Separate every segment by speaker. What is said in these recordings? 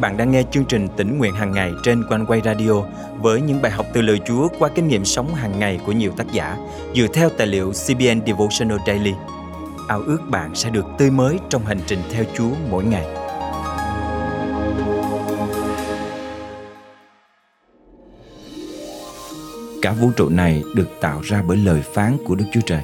Speaker 1: bạn đang nghe chương trình tỉnh nguyện hàng ngày trên quanh quay radio với những bài học từ lời Chúa qua kinh nghiệm sống hàng ngày của nhiều tác giả dựa theo tài liệu CBN Devotional Daily. Ao ước bạn sẽ được tươi mới trong hành trình theo Chúa mỗi ngày. Cả vũ trụ này được tạo ra bởi lời phán của Đức Chúa Trời.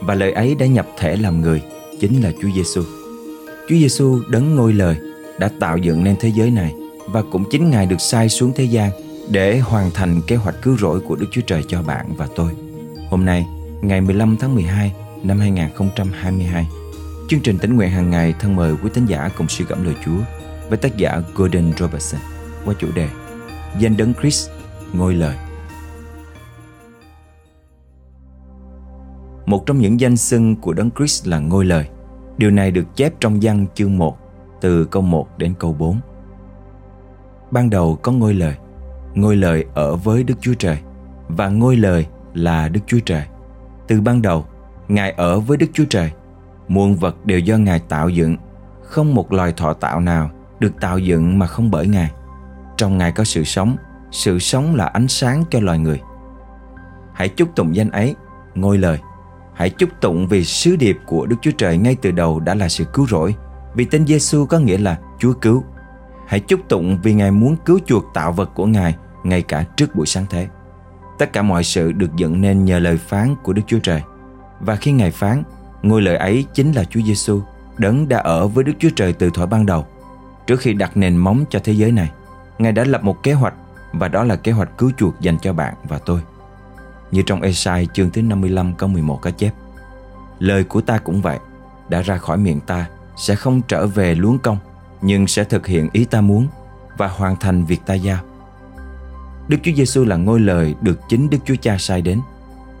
Speaker 1: Và lời ấy đã nhập thể làm người, chính là Chúa Giêsu. Chúa Giêsu đấng ngôi lời đã tạo dựng nên thế giới này và cũng chính Ngài được sai xuống thế gian để hoàn thành kế hoạch cứu rỗi của Đức Chúa Trời cho bạn và tôi. Hôm nay, ngày 15 tháng 12 năm 2022, chương trình tính nguyện hàng ngày thân mời quý tín giả cùng suy gẫm lời Chúa với tác giả Gordon Robertson qua chủ đề Danh đấng Chris, ngôi lời. Một trong những danh xưng của đấng Chris là ngôi lời. Điều này được chép trong văn chương 1 từ câu 1 đến câu 4. Ban đầu có ngôi lời, ngôi lời ở với Đức Chúa Trời và ngôi lời là Đức Chúa Trời. Từ ban đầu, Ngài ở với Đức Chúa Trời. Muôn vật đều do Ngài tạo dựng, không một loài thọ tạo nào được tạo dựng mà không bởi Ngài. Trong Ngài có sự sống, sự sống là ánh sáng cho loài người. Hãy chúc tụng danh ấy, ngôi lời. Hãy chúc tụng vì sứ điệp của Đức Chúa Trời ngay từ đầu đã là sự cứu rỗi, vì tên Giêsu có nghĩa là Chúa cứu. Hãy chúc tụng vì Ngài muốn cứu chuộc tạo vật của Ngài ngay cả trước buổi sáng thế. Tất cả mọi sự được dựng nên nhờ lời phán của Đức Chúa Trời. Và khi Ngài phán, ngôi lời ấy chính là Chúa Giêsu, đấng đã ở với Đức Chúa Trời từ thuở ban đầu. Trước khi đặt nền móng cho thế giới này, Ngài đã lập một kế hoạch và đó là kế hoạch cứu chuộc dành cho bạn và tôi. Như trong Esai chương thứ 55 câu 11 có chép Lời của ta cũng vậy Đã ra khỏi miệng ta sẽ không trở về luống công nhưng sẽ thực hiện ý ta muốn và hoàn thành việc ta giao. Đức Chúa Giêsu là ngôi lời được chính Đức Chúa Cha sai đến.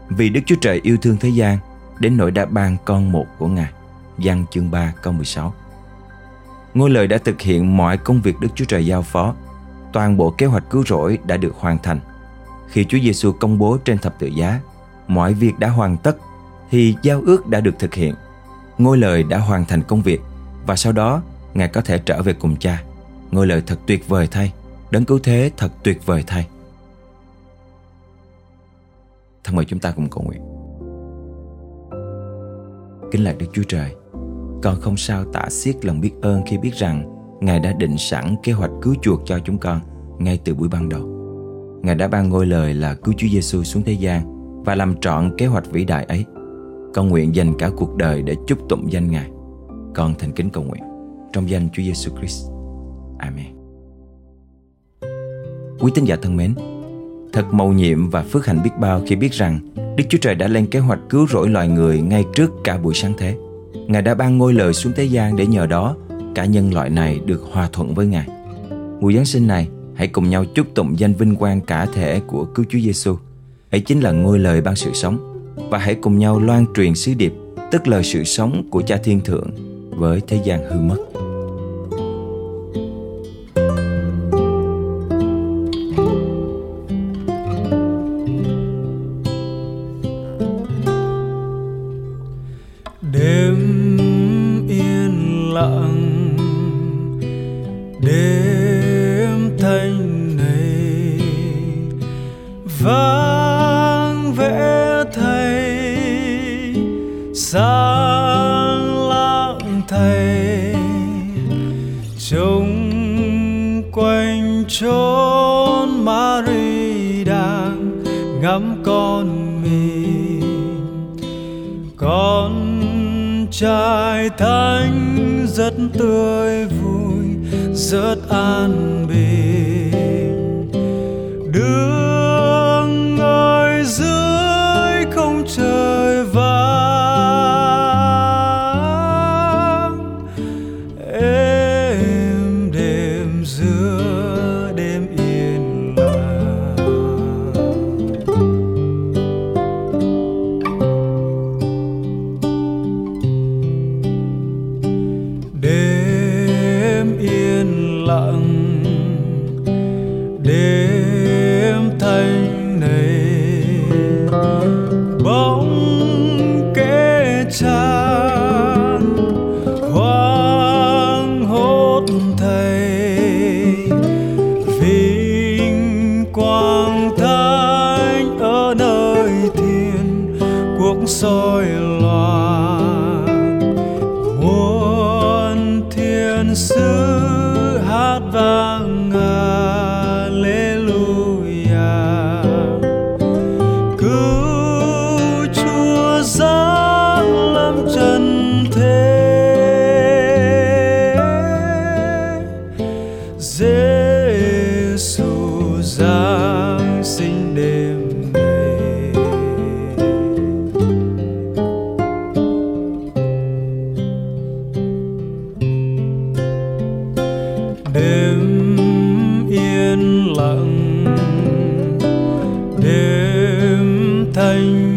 Speaker 1: Vì Đức Chúa Trời yêu thương thế gian đến nỗi đã ban con một của Ngài. Giăng chương 3 câu 16 Ngôi lời đã thực hiện mọi công việc Đức Chúa Trời giao phó. Toàn bộ kế hoạch cứu rỗi đã được hoàn thành. Khi Chúa Giêsu công bố trên thập tự giá, mọi việc đã hoàn tất thì giao ước đã được thực hiện ngôi lời đã hoàn thành công việc và sau đó Ngài có thể trở về cùng cha. Ngôi lời thật tuyệt vời thay, đấng cứu thế thật tuyệt vời thay. Thân mời chúng ta cùng cầu nguyện. Kính lạy Đức Chúa Trời, con không sao tả xiết lòng biết ơn khi biết rằng Ngài đã định sẵn kế hoạch cứu chuộc cho chúng con ngay từ buổi ban đầu. Ngài đã ban ngôi lời là cứu Chúa Giêsu xuống thế gian và làm trọn kế hoạch vĩ đại ấy. Con nguyện dành cả cuộc đời để chúc tụng danh Ngài. Con thành kính cầu nguyện trong danh Chúa Giêsu Christ. Amen. Quý tín giả thân mến, thật mầu nhiệm và phước hạnh biết bao khi biết rằng Đức Chúa Trời đã lên kế hoạch cứu rỗi loài người ngay trước cả buổi sáng thế. Ngài đã ban ngôi lời xuống thế gian để nhờ đó cả nhân loại này được hòa thuận với Ngài. Mùa Giáng sinh này, hãy cùng nhau chúc tụng danh vinh quang cả thể của cứu Chúa Giêsu. Ấy chính là ngôi lời ban sự sống và hãy cùng nhau loan truyền sứ điệp, tức lời sự sống của Cha Thiên Thượng với thế gian hư mất.
Speaker 2: Xung quanh chốn Mary đang ngắm con mình. Con trai thánh rất tươi vui, rất an bình. lặng. Đêm thanh này bóng kẽ tràn, hoang hốt thầy vinh quang thánh ở nơi thiên, cuộc soi anh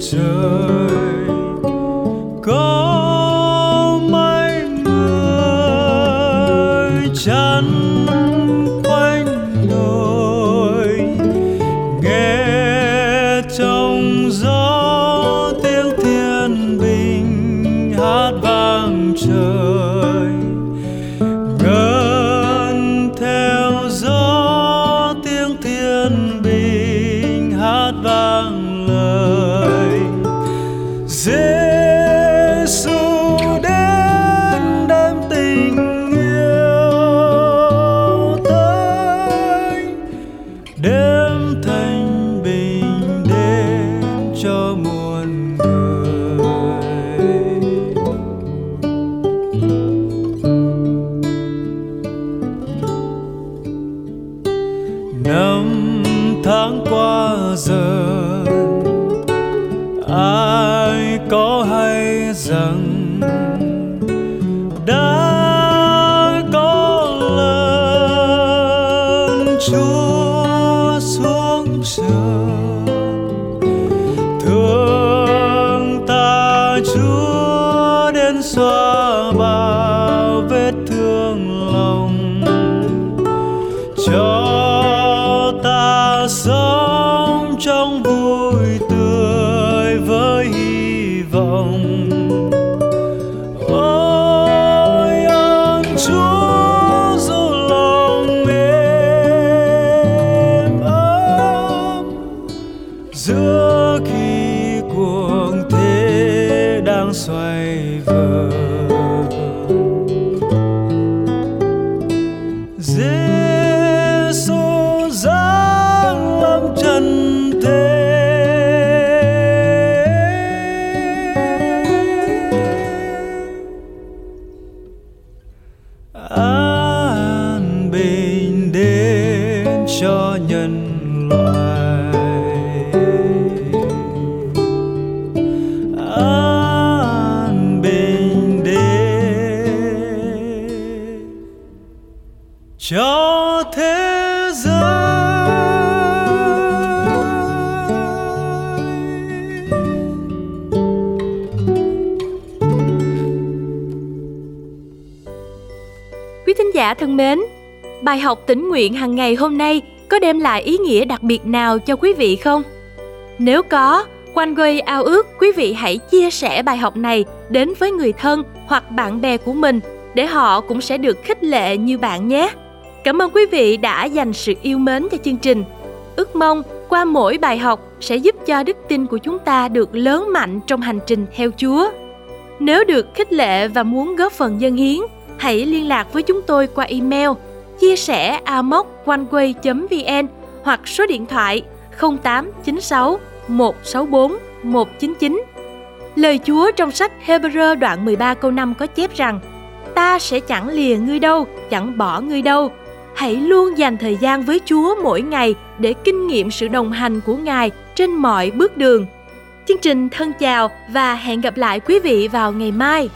Speaker 2: trời. Có mấy người chắn quanh đồi, nghe trong gió tiếng thiên bình hát vang trời. đêm thanh bình đến cho muôn người. Năm tháng qua dần, ai có hay rằng đã có lần chúa sống trong vui tươi với hy vọng. Ôi, ơn chúa dù lòng êm ấm, giữa khi cuồng thế đang
Speaker 3: xoay vờn giả thân mến, bài học tỉnh nguyện hàng ngày hôm nay có đem lại ý nghĩa đặc biệt nào cho quý vị không? Nếu có, Quanh quay ao ước quý vị hãy chia sẻ bài học này đến với người thân hoặc bạn bè của mình để họ cũng sẽ được khích lệ như bạn nhé. Cảm ơn quý vị đã dành sự yêu mến cho chương trình. Ước mong qua mỗi bài học sẽ giúp cho đức tin của chúng ta được lớn mạnh trong hành trình theo Chúa. Nếu được khích lệ và muốn góp phần dân hiến, hãy liên lạc với chúng tôi qua email chia sẻ amoconeway.vn hoặc số điện thoại 0896 164 199. Lời Chúa trong sách Hebrew đoạn 13 câu 5 có chép rằng Ta sẽ chẳng lìa ngươi đâu, chẳng bỏ ngươi đâu. Hãy luôn dành thời gian với Chúa mỗi ngày để kinh nghiệm sự đồng hành của Ngài trên mọi bước đường. Chương trình thân chào và hẹn gặp lại quý vị vào ngày mai.